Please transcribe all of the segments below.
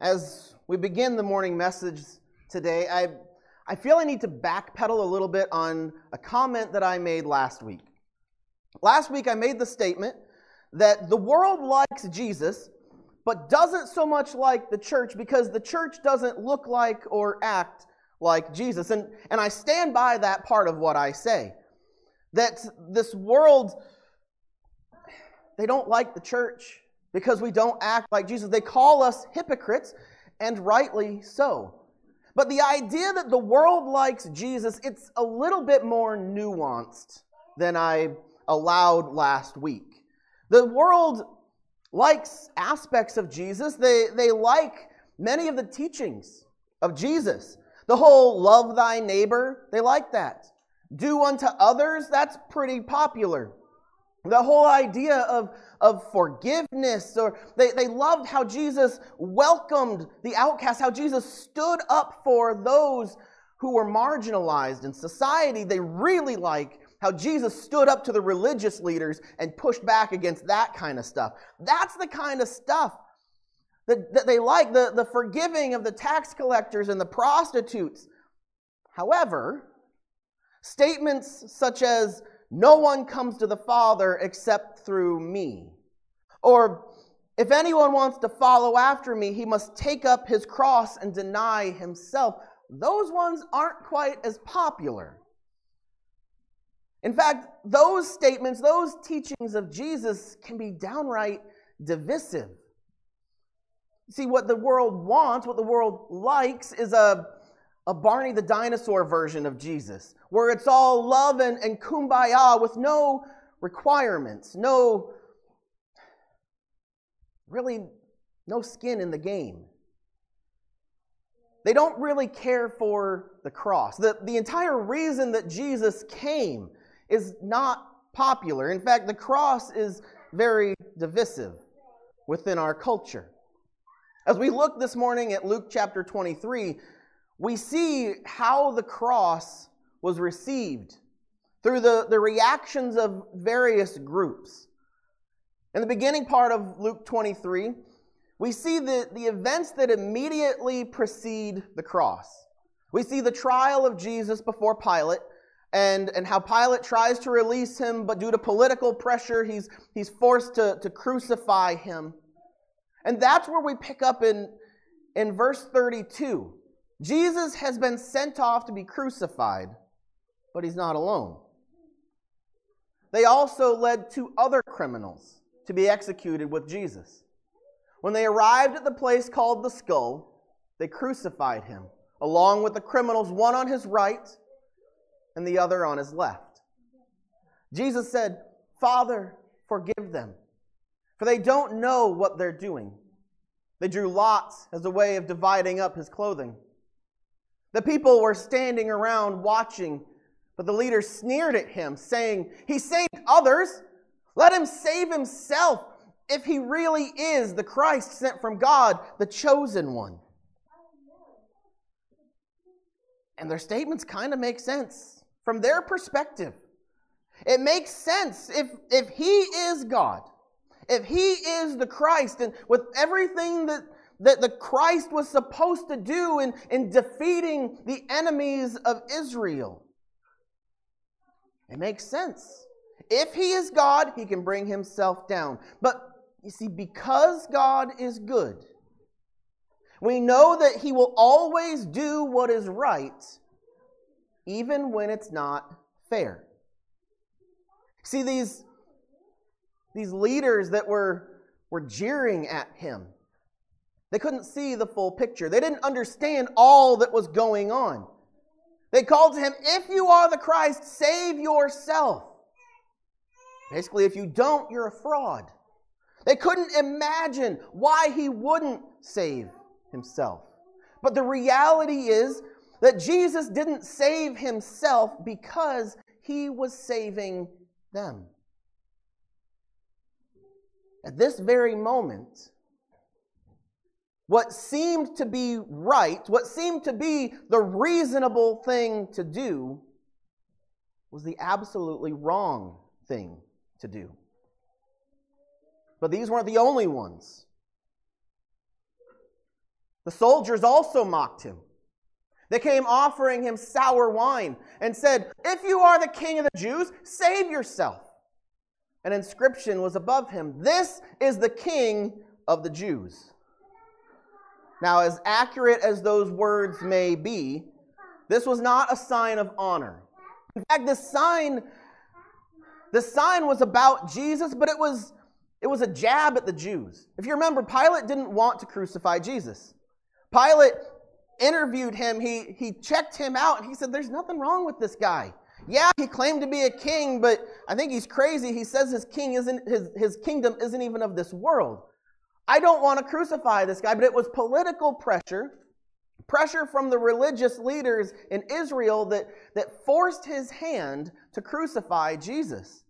as we begin the morning message today, I, I feel I need to backpedal a little bit on a comment that I made last week. Last week, I made the statement that the world likes Jesus, but doesn't so much like the church because the church doesn't look like or act like Jesus. And, and I stand by that part of what I say. That this world, they don't like the church because we don't act like Jesus. They call us hypocrites, and rightly so. But the idea that the world likes Jesus, it's a little bit more nuanced than I allowed last week. The world likes aspects of Jesus. They, they like many of the teachings of Jesus. The whole love thy neighbor, they like that. Do unto others, that's pretty popular. The whole idea of, of forgiveness, or they, they loved how Jesus welcomed the outcast, how Jesus stood up for those who were marginalized in society. They really like how Jesus stood up to the religious leaders and pushed back against that kind of stuff. That's the kind of stuff that, that they like, the, the forgiving of the tax collectors and the prostitutes. However, statements such as, no one comes to the Father except through me. Or, if anyone wants to follow after me, he must take up his cross and deny himself. Those ones aren't quite as popular. In fact, those statements, those teachings of Jesus can be downright divisive. See, what the world wants, what the world likes, is a a Barney the dinosaur version of Jesus, where it's all love and, and kumbaya with no requirements, no, really, no skin in the game. They don't really care for the cross. The, the entire reason that Jesus came is not popular. In fact, the cross is very divisive within our culture. As we look this morning at Luke chapter 23, we see how the cross was received through the, the reactions of various groups. In the beginning part of Luke 23, we see the, the events that immediately precede the cross. We see the trial of Jesus before Pilate and, and how Pilate tries to release him, but due to political pressure, he's, he's forced to, to crucify him. And that's where we pick up in, in verse 32. Jesus has been sent off to be crucified, but he's not alone. They also led two other criminals to be executed with Jesus. When they arrived at the place called the skull, they crucified him, along with the criminals, one on his right and the other on his left. Jesus said, Father, forgive them, for they don't know what they're doing. They drew lots as a way of dividing up his clothing. The people were standing around watching, but the leaders sneered at him, saying, He saved others. Let him save himself if he really is the Christ sent from God, the chosen one. And their statements kind of make sense from their perspective. It makes sense if, if he is God, if he is the Christ, and with everything that that the Christ was supposed to do in, in defeating the enemies of Israel. It makes sense. If he is God, he can bring himself down. But you see, because God is good, we know that he will always do what is right, even when it's not fair. See, these, these leaders that were, were jeering at him, they couldn't see the full picture. They didn't understand all that was going on. They called to him, If you are the Christ, save yourself. Basically, if you don't, you're a fraud. They couldn't imagine why he wouldn't save himself. But the reality is that Jesus didn't save himself because he was saving them. At this very moment, what seemed to be right, what seemed to be the reasonable thing to do, was the absolutely wrong thing to do. But these weren't the only ones. The soldiers also mocked him. They came offering him sour wine and said, If you are the king of the Jews, save yourself. An inscription was above him This is the king of the Jews. Now, as accurate as those words may be, this was not a sign of honor. In fact, this sign, the sign was about Jesus, but it was, it was a jab at the Jews. If you remember, Pilate didn't want to crucify Jesus. Pilate interviewed him, he, he checked him out, and he said, There's nothing wrong with this guy. Yeah, he claimed to be a king, but I think he's crazy. He says his king isn't his, his kingdom isn't even of this world. I don't want to crucify this guy, but it was political pressure, pressure from the religious leaders in Israel that, that forced his hand to crucify Jesus.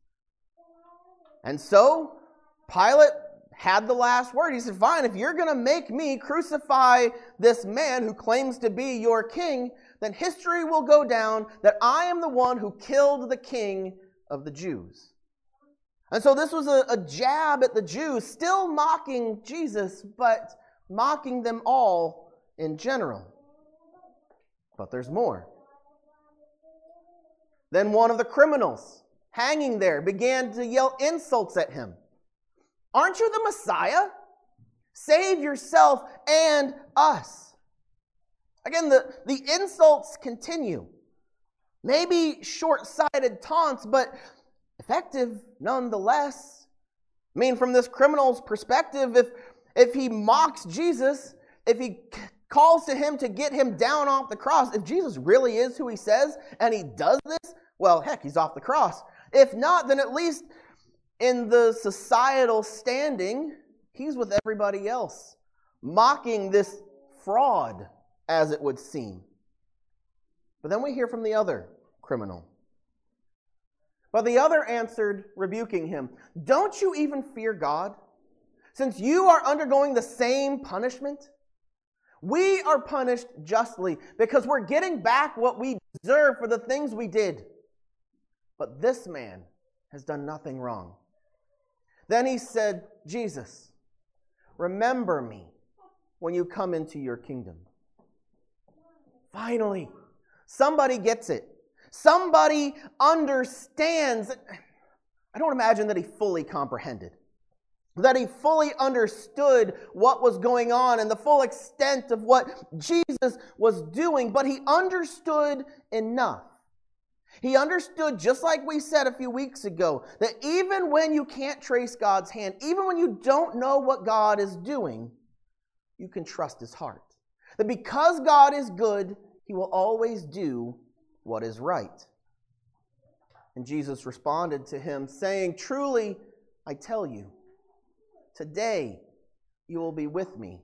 And so Pilate had the last word. He said, Fine, if you're going to make me crucify this man who claims to be your king, then history will go down that I am the one who killed the king of the Jews. And so this was a, a jab at the Jews, still mocking Jesus, but mocking them all in general. But there's more. Then one of the criminals hanging there began to yell insults at him. Aren't you the Messiah? Save yourself and us. Again, the, the insults continue. Maybe short sighted taunts, but effective nonetheless. I mean, from this criminal's perspective, if, if he mocks Jesus, if he calls to him to get him down off the cross, if Jesus really is who he says and he does this, well, heck, he's off the cross. If not, then at least in the societal standing, he's with everybody else, mocking this fraud, as it would seem. But then we hear from the other criminal. But the other answered, rebuking him, Don't you even fear God? Since you are undergoing the same punishment? We are punished justly because we're getting back what we deserve for the things we did. But this man has done nothing wrong. Then he said, Jesus, remember me when you come into your kingdom. Finally, somebody gets it. Somebody understands. I don't imagine that he fully comprehended, that he fully understood what was going on and the full extent of what Jesus was doing, but he understood enough he understood, just like we said a few weeks ago, that even when you can't trace God's hand, even when you don't know what God is doing, you can trust his heart. That because God is good, he will always do what is right. And Jesus responded to him, saying, Truly, I tell you, today you will be with me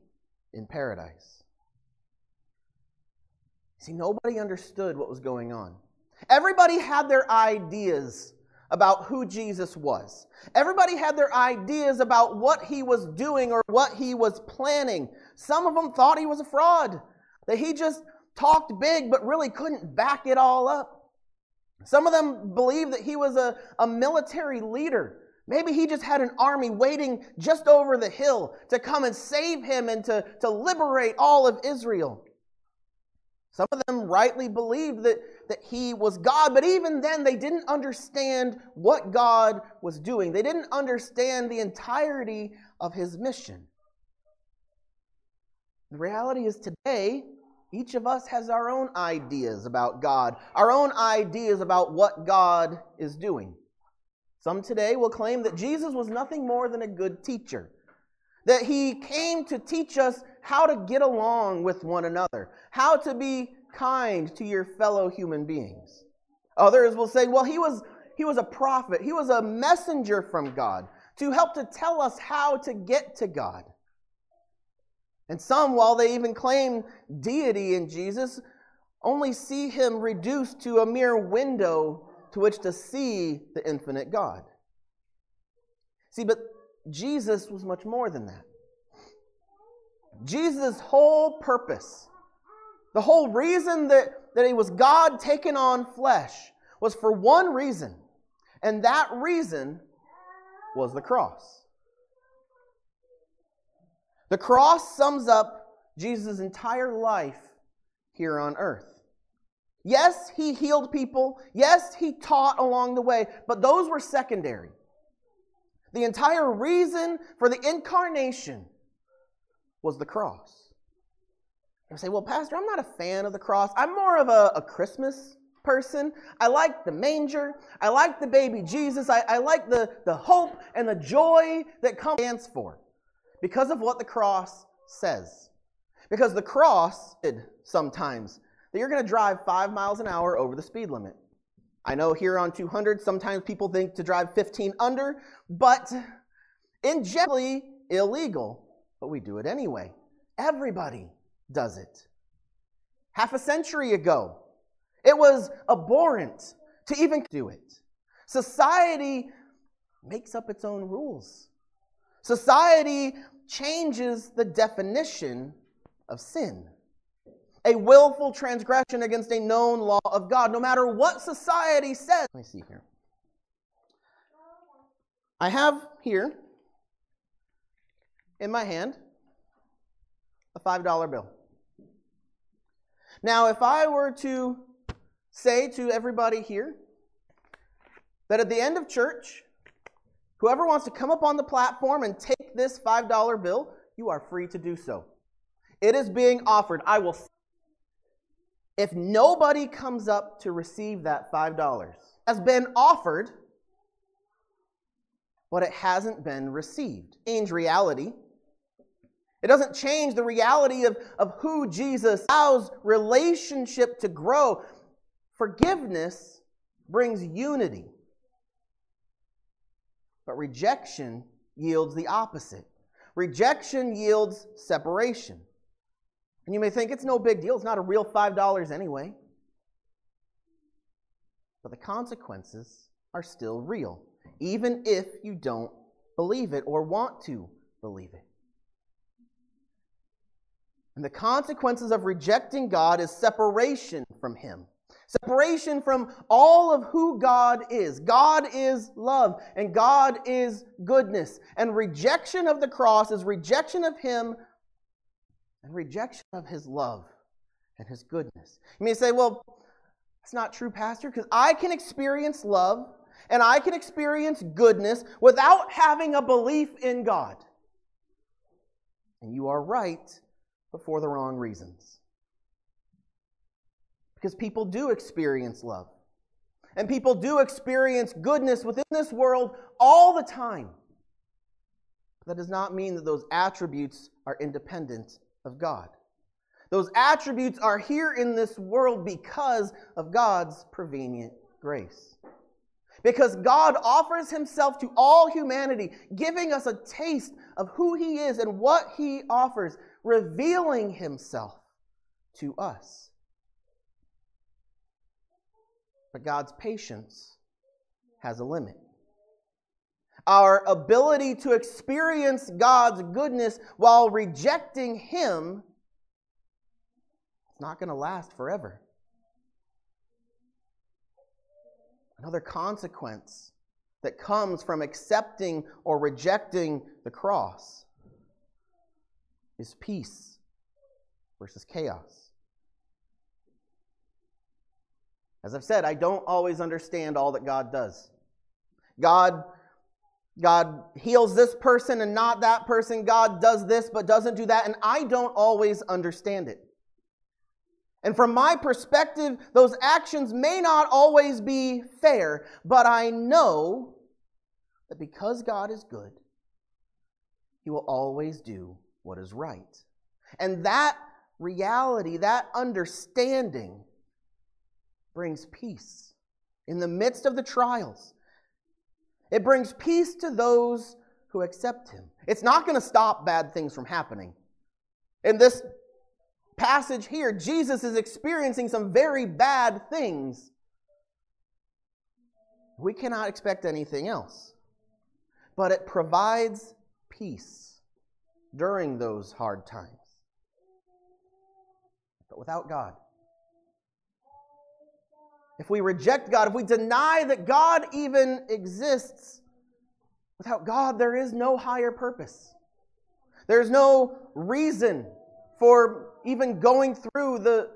in paradise. See, nobody understood what was going on. Everybody had their ideas about who Jesus was. Everybody had their ideas about what he was doing or what he was planning. Some of them thought he was a fraud, that he just talked big but really couldn't back it all up. Some of them believed that he was a, a military leader. Maybe he just had an army waiting just over the hill to come and save him and to, to liberate all of Israel. Some of them rightly believed that that he was God, but even then they didn't understand what God was doing. They didn't understand the entirety of his mission. The reality is today, each of us has our own ideas about God, our own ideas about what God is doing. Some today will claim that Jesus was nothing more than a good teacher, that he came to teach us how to get along with one another, how to be kind to your fellow human beings. Others will say, well, he was, he was a prophet, he was a messenger from God to help to tell us how to get to God. And some, while they even claim deity in Jesus, only see him reduced to a mere window to which to see the infinite God. See, but Jesus was much more than that. Jesus' whole purpose the whole reason that, that he was God taken on flesh was for one reason, and that reason was the cross. The cross sums up Jesus' entire life here on earth. Yes, he healed people. Yes, he taught along the way, but those were secondary. The entire reason for the incarnation was the cross. You say, well, Pastor, I'm not a fan of the cross. I'm more of a, a Christmas person. I like the manger. I like the baby Jesus. I, I like the, the hope and the joy that comes for because of what the cross says. Because the cross did sometimes that you're going to drive five miles an hour over the speed limit. I know here on 200, sometimes people think to drive 15 under, but in generally illegal, but we do it anyway. Everybody does it. Half a century ago, it was abhorrent to even do it. Society makes up its own rules. Society changes the definition of sin a willful transgression against a known law of God, no matter what society says. Let me see here. I have here in my hand a $5 bill. Now, if I were to say to everybody here that at the end of church, whoever wants to come up on the platform and take this $5 bill, you are free to do so. It is being offered. I will if nobody comes up to receive that $5 has been offered, but it hasn't been received. Change reality. It doesn't change the reality of, of who Jesus allows relationship to grow. Forgiveness brings unity, but rejection yields the opposite. Rejection yields separation. And you may think it's no big deal, it's not a real $5 anyway. But the consequences are still real, even if you don't believe it or want to believe it. And the consequences of rejecting God is separation from Him. Separation from all of who God is. God is love, and God is goodness. And rejection of the cross is rejection of Him and rejection of his love and his goodness. You may say, well, that's not true, Pastor, because I can experience love and I can experience goodness without having a belief in God. And you are right, but for the wrong reasons. Because people do experience love. And people do experience goodness within this world all the time. That does not mean that those attributes are independent of God. Those attributes are here in this world because of God's prevenient grace. Because God offers himself to all humanity, giving us a taste of who he is and what he offers, revealing himself to us. But God's patience has a limit our ability to experience God's goodness while rejecting Him, it's not going to last forever. Another consequence that comes from accepting or rejecting the cross is peace versus chaos. As I've said, I don't always understand all that God does. God God heals this person and not that person. God does this but doesn't do that. And I don't always understand it. And from my perspective, those actions may not always be fair, but I know that because God is good, He will always do what is right. And that reality, that understanding, brings peace in the midst of the trials it brings peace to those who accept him. It's not going to stop bad things from happening. In this passage here, Jesus is experiencing some very bad things. We cannot expect anything else. But it provides peace during those hard times. But without God, if we reject God, if we deny that God even exists, without God, there is no higher purpose. There's no reason for even going through the,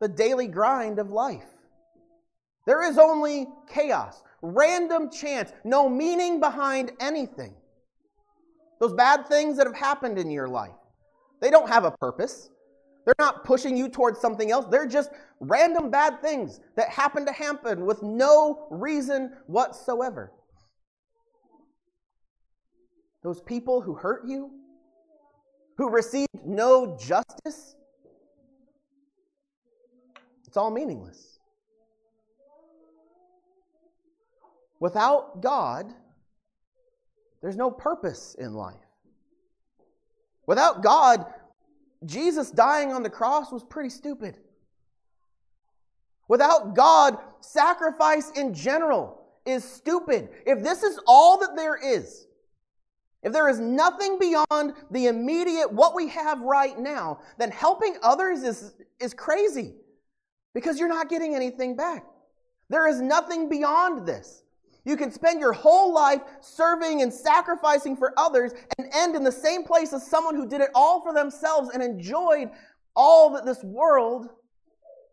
the daily grind of life. There is only chaos, random chance, no meaning behind anything. Those bad things that have happened in your life, they don't have a purpose. They're not pushing you towards something else. They're just random bad things that happen to happen with no reason whatsoever. Those people who hurt you, who received no justice, it's all meaningless. Without God, there's no purpose in life. Without God, Jesus dying on the cross was pretty stupid. Without God, sacrifice in general is stupid. If this is all that there is, if there is nothing beyond the immediate, what we have right now, then helping others is, is crazy because you're not getting anything back. There is nothing beyond this. You can spend your whole life serving and sacrificing for others and end in the same place as someone who did it all for themselves and enjoyed all that this world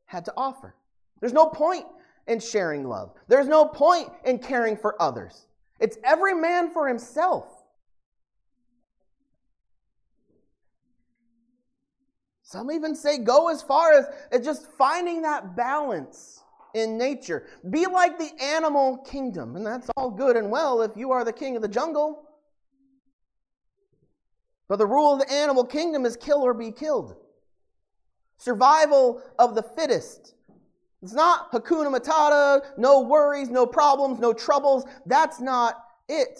had to offer. There's no point in sharing love, there's no point in caring for others. It's every man for himself. Some even say go as far as, as just finding that balance in nature. Be like the animal kingdom. And that's all good and well if you are the king of the jungle. But the rule of the animal kingdom is kill or be killed. Survival of the fittest. It's not hakuna matata, no worries, no problems, no troubles. That's not it.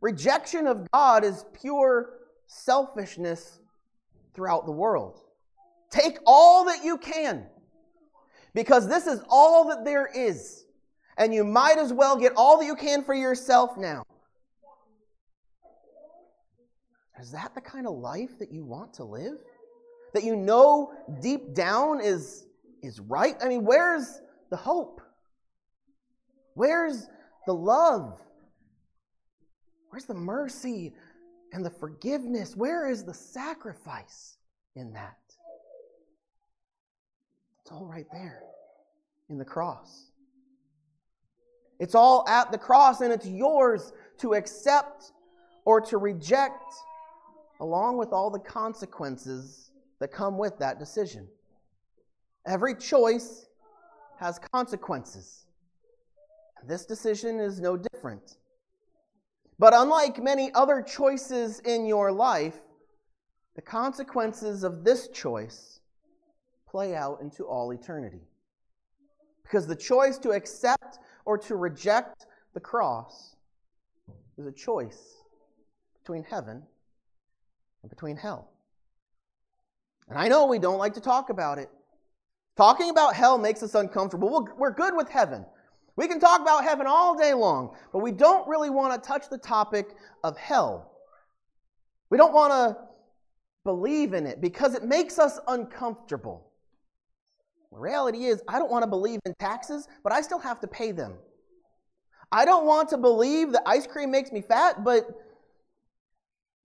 Rejection of God is pure selfishness throughout the world. Take all that you can because this is all that there is. And you might as well get all that you can for yourself now. Is that the kind of life that you want to live? That you know deep down is, is right? I mean, where's the hope? Where's the love? Where's the mercy and the forgiveness? Where is the sacrifice in that? All right there in the cross. It's all at the cross, and it's yours to accept or to reject, along with all the consequences that come with that decision. Every choice has consequences. This decision is no different. But unlike many other choices in your life, the consequences of this choice play out into all eternity. Because the choice to accept or to reject the cross is a choice between heaven and between hell. And I know we don't like to talk about it. Talking about hell makes us uncomfortable. We're good with heaven. We can talk about heaven all day long, but we don't really want to touch the topic of hell. We don't want to believe in it because it makes us uncomfortable. The reality is, I don't want to believe in taxes, but I still have to pay them. I don't want to believe that ice cream makes me fat, but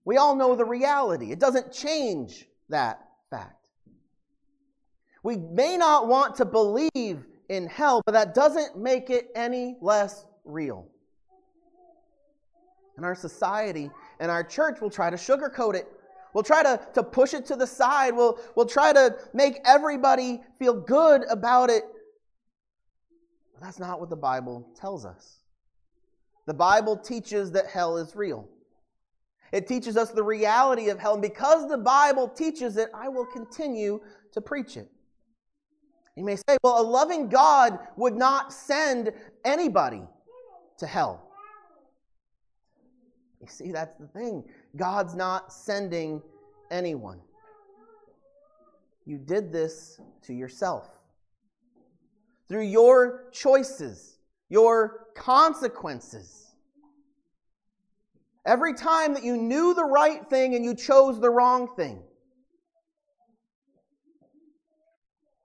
we all know the reality. It doesn't change that fact. We may not want to believe in hell, but that doesn't make it any less real. And our society and our church will try to sugarcoat it. We'll try to, to push it to the side. We'll, we'll try to make everybody feel good about it. But that's not what the Bible tells us. The Bible teaches that hell is real. It teaches us the reality of hell. And because the Bible teaches it, I will continue to preach it. You may say, well, a loving God would not send anybody to hell. You see, that's the thing. God's not sending anyone. You did this to yourself. Through your choices, your consequences. Every time that you knew the right thing and you chose the wrong thing.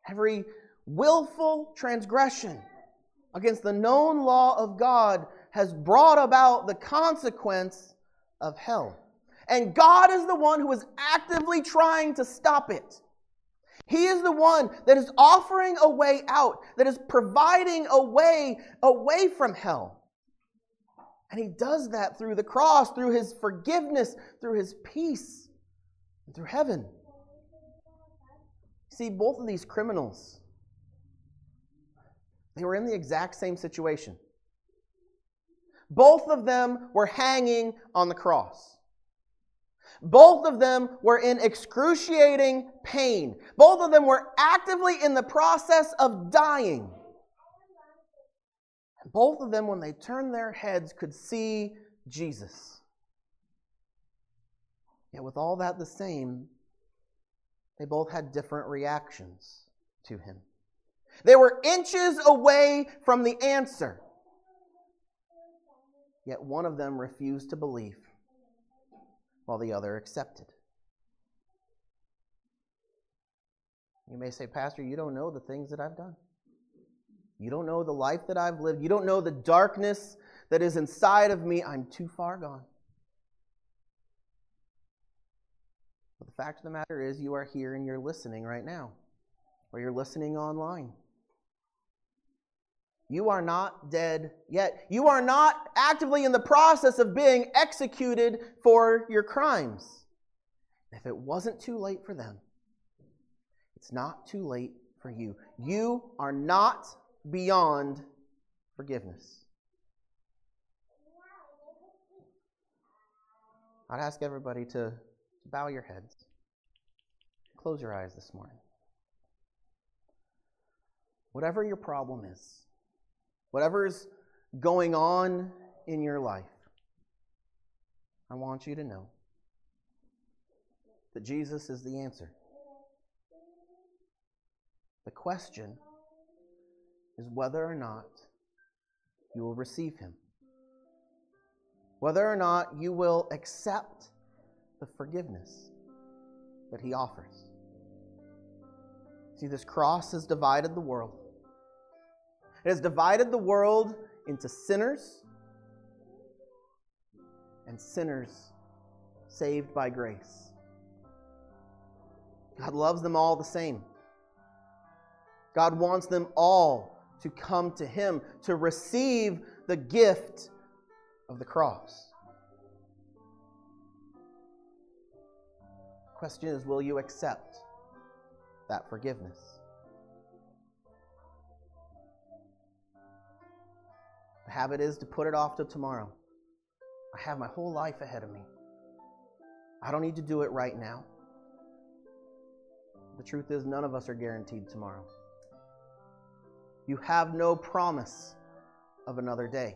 Every willful transgression against the known law of God has brought about the consequence of hell. And God is the one who is actively trying to stop it. He is the one that is offering a way out, that is providing a way away from hell. And he does that through the cross, through his forgiveness, through his peace, and through heaven. See, both of these criminals, they were in the exact same situation. Both of them were hanging on the cross. Both of them were in excruciating pain. Both of them were actively in the process of dying. And both of them, when they turned their heads, could see Jesus. Yet, with all that the same, they both had different reactions to him. They were inches away from the answer. Yet one of them refused to believe, while the other accepted. You may say, Pastor, you don't know the things that I've done. You don't know the life that I've lived. You don't know the darkness that is inside of me. I'm too far gone. But the fact of the matter is, you are here and you're listening right now, or you're listening online. You are not dead yet. You are not actively in the process of being executed for your crimes. If it wasn't too late for them, it's not too late for you. You are not beyond forgiveness. I'd ask everybody to bow your heads, close your eyes this morning. Whatever your problem is, whatever's going on in your life, I want you to know that Jesus is the answer. The question is whether or not you will receive him. Whether or not you will accept the forgiveness that he offers. See, this cross has divided the world. It has divided the world into sinners and sinners saved by grace. God loves them all the same. God wants them all to come to Him, to receive the gift of the cross. Question is will you accept that forgiveness? Habit is to put it off to tomorrow. I have my whole life ahead of me. I don't need to do it right now. The truth is, none of us are guaranteed tomorrow. You have no promise of another day.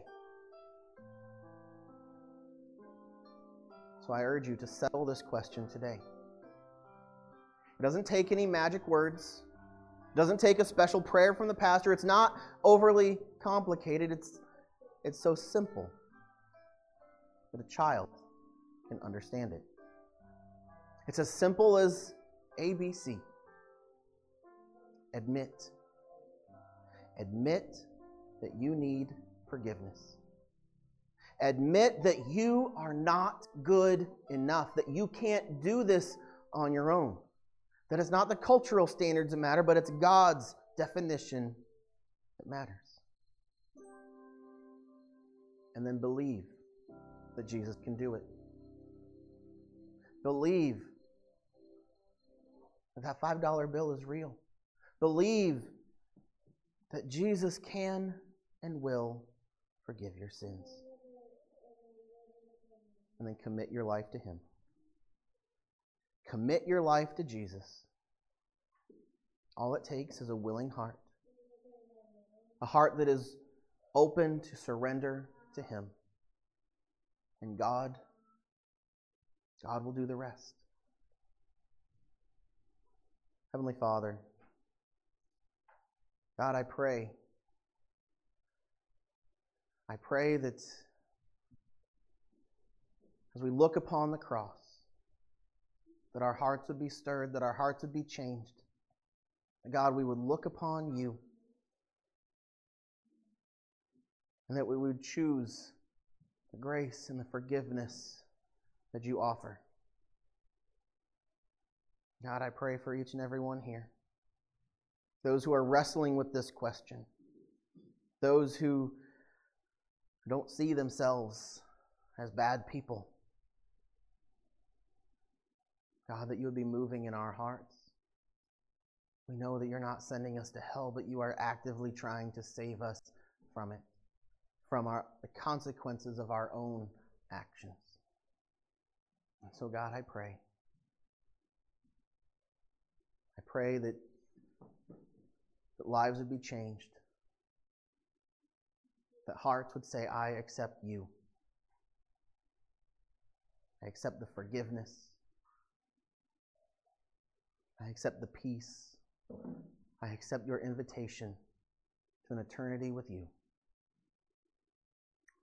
So I urge you to settle this question today. It doesn't take any magic words. It doesn't take a special prayer from the pastor. It's not overly complicated. It's, it's so simple that a child can understand it. It's as simple as ABC. Admit Admit that you need forgiveness. Admit that you are not good enough, that you can't do this on your own. That it's not the cultural standards that matter, but it's God's definition that matters. And then believe that Jesus can do it. Believe that that $5 bill is real. Believe that Jesus can and will forgive your sins. And then commit your life to Him. Commit your life to Jesus. All it takes is a willing heart, a heart that is open to surrender to Him. And God, God will do the rest. Heavenly Father, God, I pray. I pray that as we look upon the cross, that our hearts would be stirred, that our hearts would be changed. God, we would look upon you, and that we would choose the grace and the forgiveness that you offer. God, I pray for each and every one here. Those who are wrestling with this question, those who don't see themselves as bad people. God, that you would be moving in our hearts. We know that you're not sending us to hell, but you are actively trying to save us from it, from our, the consequences of our own actions. And so, God, I pray. I pray that, that lives would be changed, that hearts would say, I accept you. I accept the forgiveness. I accept the peace. I accept your invitation to an eternity with you.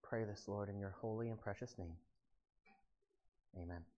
Pray this, Lord, in your holy and precious name. Amen.